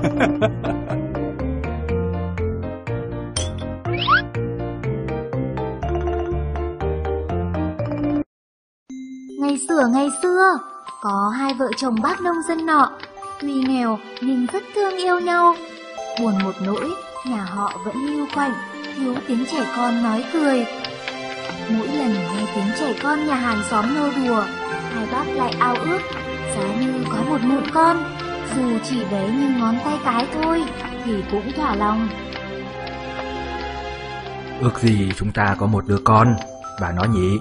Ngày xưa ngày xưa, có hai vợ chồng bác nông dân nọ, tuy nghèo nhưng rất thương yêu nhau. Buồn một nỗi, nhà họ vẫn lưu quạnh, thiếu tiếng trẻ con nói cười. Mỗi lần nghe tiếng trẻ con nhà hàng xóm nô đùa, hai bác lại ao ước, giá như có một mụn con, dù chỉ bé như ngón tay cái thôi, thì cũng thỏa lòng. Ước gì chúng ta có một đứa con, bà nói nhỉ?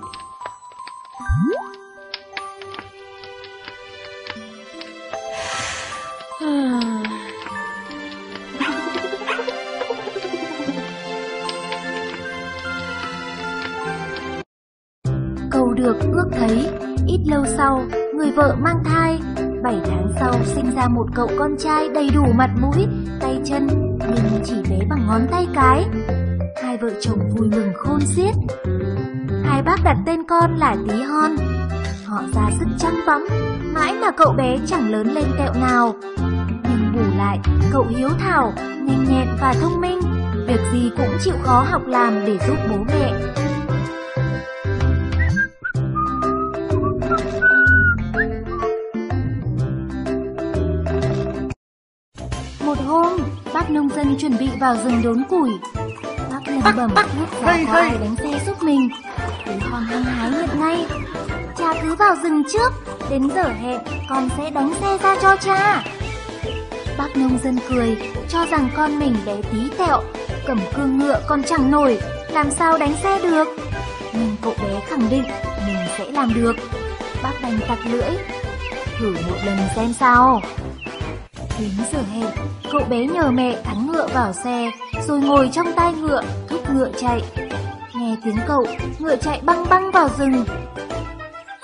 Cầu được ước thấy, ít lâu sau, người vợ mang thai. Bảy tháng sau sinh ra một cậu con trai đầy đủ mặt mũi, tay chân, nhưng chỉ bé bằng ngón tay cái. Hai vợ chồng vui mừng khôn xiết. Hai bác đặt tên con là Tí Hon. Họ ra sức chăm bẵm, mãi mà cậu bé chẳng lớn lên tẹo nào. Nhưng bù lại, cậu hiếu thảo, nhanh nhẹn và thông minh, việc gì cũng chịu khó học làm để giúp bố mẹ. Chuẩn bị vào rừng đốn củi. Bác lầm bẩm biết ra có ai đánh xe giúp mình. Tí hon hăng hái nhận ngay. Cha cứ vào rừng trước, đến giờ hẹn con sẽ đánh xe ra cho cha. Bác nông dân cười, cho rằng con mình bé tí tẹo, cầm cương ngựa còn chẳng nổi, làm sao đánh xe được. Nhưng cậu bé khẳng định mình sẽ làm được. Bác đành tặc lưỡi, thử một lần xem sao. Đến giờ hẹn, cậu bé nhờ mẹ thắng ngựa vào xe, rồi ngồi trong tai ngựa, thúc ngựa chạy. Nghe tiếng cậu, ngựa chạy băng băng vào rừng.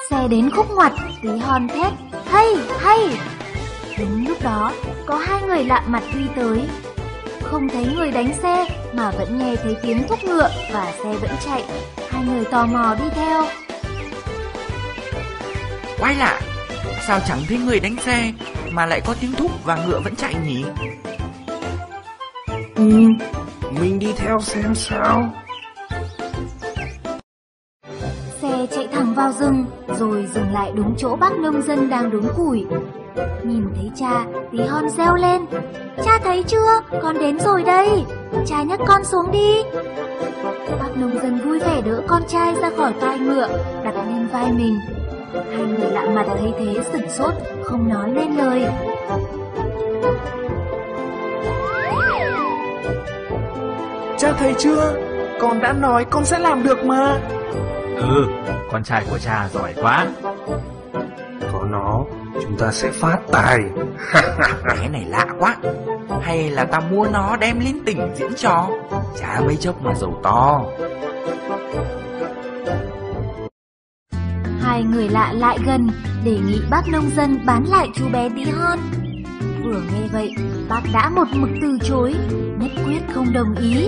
Xe đến khúc ngoặt, tí hon thét, hay, hay. Đúng lúc đó, có hai người lạ mặt đi tới. Không thấy người đánh xe, mà vẫn nghe thấy tiếng thúc ngựa và xe vẫn chạy. Hai người tò mò đi theo. Quay lạ, sao chẳng thấy người đánh xe mà lại có tiếng thúc và ngựa vẫn chạy nhỉ? Ừ, mình đi theo xem sao. Xe chạy thẳng vào rừng, rồi dừng lại đúng chỗ bác nông dân đang đốn củi. Nhìn thấy cha, tí hon reo lên. Cha thấy chưa? Con đến rồi đây. Cha nhấc con xuống đi. Bác nông dân vui vẻ đỡ con trai ra khỏi tai ngựa, đặt lên vai mình. Hai người lạ mặt thấy thế sửng sốt, không nói nên lời. Cha thấy chưa? Con đã nói con sẽ làm được mà. Ừ, con trai của cha giỏi quá. Có nó, chúng ta sẽ phát tài. Cái này lạ quá. Hay là ta mua nó đem lên tỉnh diễn trò? Chả mấy chốc mà giàu to. Hai người lạ lại gần, đề nghị bác nông dân bán lại chú bé tí hon. Vừa nghe vậy, bác đã một mực từ chối, nhất quyết không đồng ý.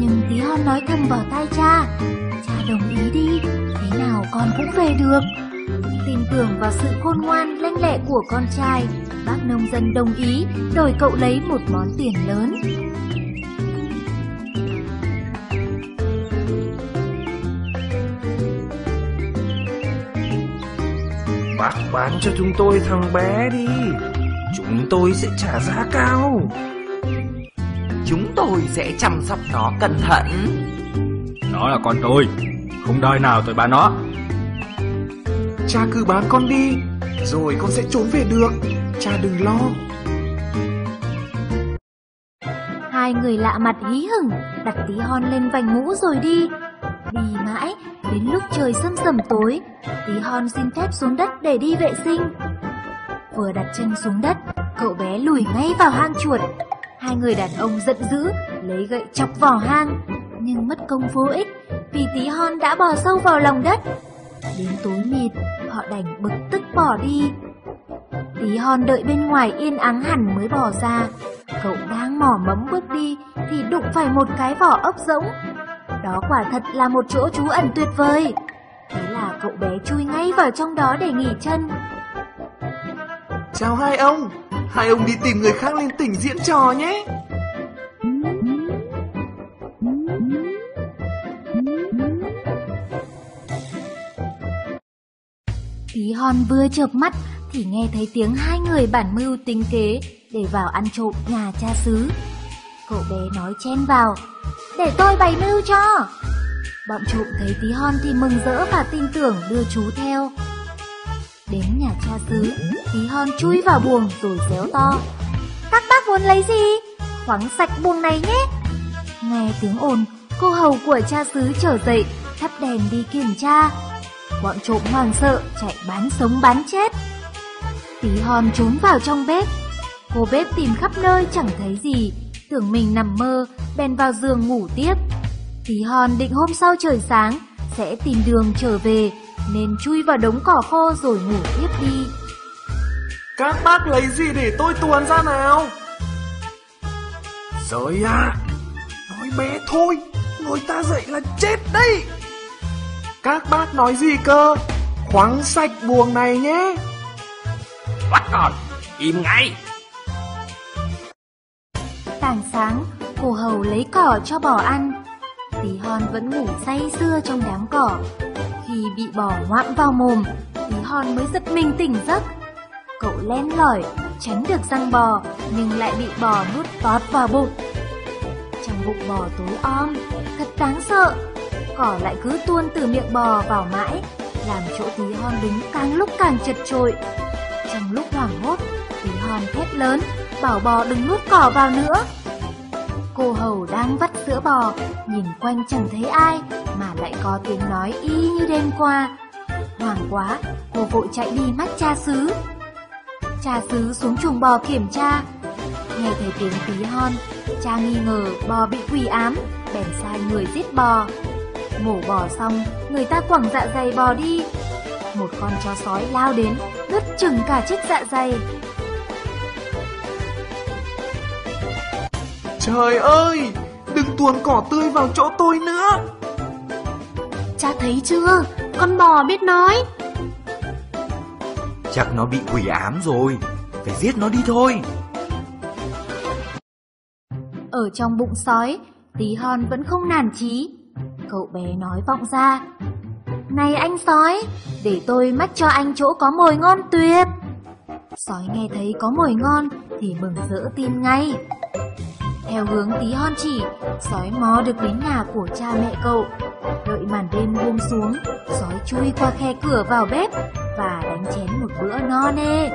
Nhưng tí hon nói thầm vào tai cha, cha đồng ý đi, thế nào con cũng về được. Tin tưởng vào sự khôn ngoan lanh lẹ của con trai, bác nông dân đồng ý đổi cậu lấy một món tiền lớn. Bác bán cho chúng tôi thằng bé đi. Chúng tôi sẽ trả giá cao. Chúng tôi sẽ chăm sóc nó cẩn thận. Nó là con tôi, không đòi nào tôi bán nó. Cha cứ bán con đi, rồi con sẽ trốn về được. Cha đừng lo. Hai người lạ mặt hí hửng đặt tí hon lên vành mũ rồi đi. Đi mãi, đến lúc trời sâm sầm tối, tí hon xin phép xuống đất để đi vệ sinh. Vừa đặt chân xuống đất, cậu bé lùi ngay vào hang chuột. Hai người đàn ông giận dữ, lấy gậy chọc vào hang, nhưng mất công vô ích vì tí hon đã bò sâu vào lòng đất. Đến tối mịt, họ đành bực tức bỏ đi. Tí hon đợi bên ngoài yên ắng hẳn mới bỏ ra. Cậu đang mỏ mẫm bước đi thì đụng phải một cái vỏ ốc rỗng. Đó quả thật là một chỗ trú ẩn tuyệt vời. Thế là cậu bé chui ngay vào trong đó để nghỉ chân. Chào hai ông, Hai ông đi tìm người khác lên tỉnh diễn trò nhé Tí hon vừa chợp mắt thì nghe thấy tiếng hai người bản mưu tính kế để vào ăn trộm nhà cha xứ. Cậu bé nói chen vào, để tôi bày mưu cho. Bọn trộm thấy tí hon thì mừng rỡ và tin tưởng đưa chú theo. Đến nhà cha xứ, tí hon chui vào buồng rồi réo to. Các bác muốn lấy gì? Khoáng sạch buồng này nhé. Nghe tiếng ồn, cô hầu của cha xứ trở dậy, thắp đèn đi kiểm tra. Bọn trộm hoảng sợ chạy bán sống bán chết. Tí hon trốn vào trong bếp. Cô bếp tìm khắp nơi chẳng thấy gì, tưởng mình nằm mơ, bèn vào giường ngủ tiếp. Tí hon định hôm sau trời sáng sẽ tìm đường trở về, nên chui vào đống cỏ khô rồi ngủ tiếp đi. Các bác lấy gì để tôi tuồn ra nào Rồi à Nói bé thôi Người ta dậy là chết đấy Các bác nói gì cơ Khoáng sạch buồng này nhé Bắt con, im ngay. Tảng sáng, cô hầu lấy cỏ cho bò ăn. Tí hon vẫn ngủ say sưa trong đám cỏ. Khi bị bò ngoạm vào mồm, tí hon mới giật mình tỉnh giấc. Cậu len lỏi, tránh được răng bò, nhưng lại bị bò nuốt tót vào bụng. Trong bụng bò tối om, thật đáng sợ. Cỏ lại cứ tuôn từ miệng bò vào mãi, làm chỗ tí hon đứng càng lúc càng chật trội. Trong lúc hoảng hốt, tí hon thét lớn, bảo bò đừng nuốt cỏ vào nữa. Cô hầu đang vắt sữa bò, nhìn quanh chẳng thấy ai mà lại có tiếng nói y như đêm qua. Hoảng quá, cô vội chạy đi mắt cha xứ. Cha xứ xuống chuồng bò kiểm tra. Nghe thấy tiếng tí hon, cha nghi ngờ bò bị quỷ ám, bèn sai người giết bò. Mổ bò xong, người ta quẳng dạ dày bò đi. Một con chó sói lao đến, đứt chừng cả chiếc dạ dày. Trời ơi Đừng tuồn cỏ tươi vào chỗ tôi nữa Cha thấy chưa, con bò biết nói. Chắc nó bị quỷ ám rồi Phải giết nó đi thôi Ở trong bụng sói, tí hon vẫn không nản chí. Cậu bé nói vọng ra. Này anh sói, để tôi mách cho anh chỗ có mồi ngon tuyệt. Sói nghe thấy có mồi ngon thì mừng rỡ tin ngay. Theo hướng tí hon chỉ, sói mò được đến nhà của cha mẹ cậu. Đợi màn đêm buông xuống, sói chui qua khe cửa vào bếp và đánh chén một bữa no nê.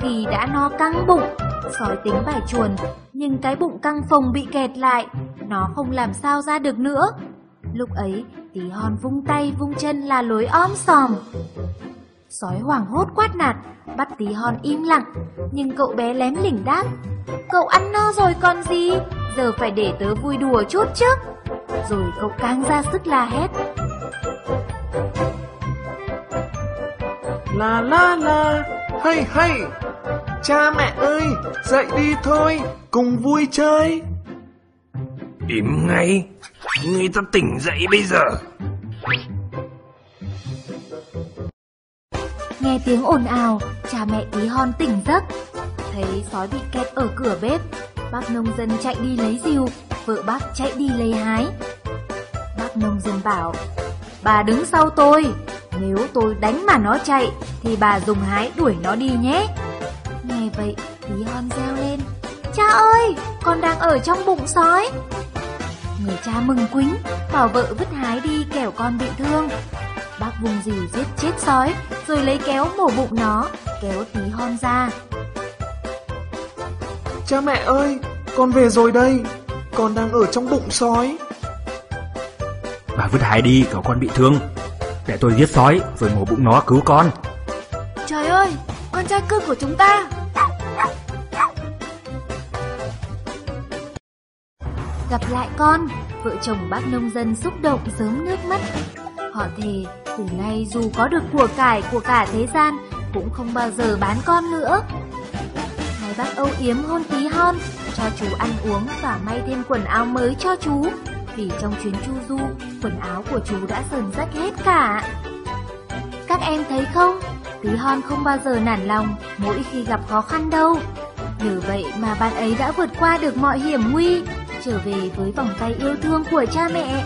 Khi đã no căng bụng, sói tính bài chuồn, nhưng cái bụng căng phồng bị kẹt lại, nó không làm sao ra được nữa. Lúc ấy, tí hon vung tay vung chân là lối om sòm. Sói hoảng hốt quát nạt, bắt tí hon im lặng, nhưng cậu bé lém lỉnh đáp. Cậu ăn no rồi còn gì, giờ phải để tớ vui đùa chút chứ. Rồi cậu càng ra sức la hét. La la la Hay hay Cha mẹ ơi Dậy đi thôi Cùng vui chơi Im ngay. Người ta tỉnh dậy bây giờ. Nghe tiếng ồn ào, cha mẹ tí hon tỉnh giấc. Thấy sói bị kẹt ở cửa bếp, bác nông dân chạy đi lấy rìu, vợ bác chạy đi lấy hái. Bác nông dân bảo, bà đứng sau tôi, nếu tôi đánh mà nó chạy, thì bà dùng hái đuổi nó đi nhé. Nghe vậy, tí hon reo lên, cha ơi, con đang ở trong bụng sói. Người cha mừng quính, bảo vợ vứt hái đi kẻo con bị thương. Vùng dì giết chết sói, rồi lấy kéo mổ bụng nó, kéo tí hon ra. Cha mẹ ơi Con về rồi đây Con đang ở trong bụng sói Bà vứt hái đi, cậu con bị thương. Để tôi giết sói, rồi mổ bụng nó cứu con. Trời ơi, con trai cưng của chúng ta! Gặp lại con, vợ chồng bác nông dân xúc động sớm nước mắt. Họ thề, từ nay dù có được của cải của cả thế gian, cũng không bao giờ bán con nữa. Hai bác âu yếm hôn tí hon, cho chú ăn uống và may thêm quần áo mới cho chú. Vì trong chuyến chu du, quần áo của chú đã sờn rách hết cả. Các em thấy không? Tí hon không bao giờ nản lòng mỗi khi gặp khó khăn đâu. Nhờ vậy mà bạn ấy đã vượt qua được mọi hiểm nguy, trở về với vòng tay yêu thương của cha mẹ.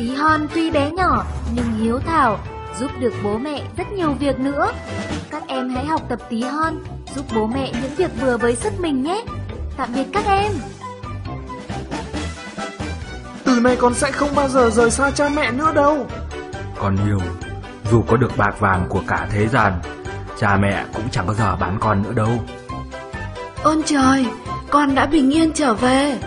Tí hon tuy bé nhỏ nhưng hiếu thảo, giúp được bố mẹ rất nhiều việc nữa. Các em hãy học tập tí hon, giúp bố mẹ những việc vừa với sức mình nhé. Tạm biệt các em. Từ này con sẽ không bao giờ rời xa cha mẹ nữa đâu. Con yêu, dù có được bạc vàng của cả thế gian, cha mẹ cũng chẳng bao giờ bán con nữa đâu. Ơn trời, con đã bình yên trở về.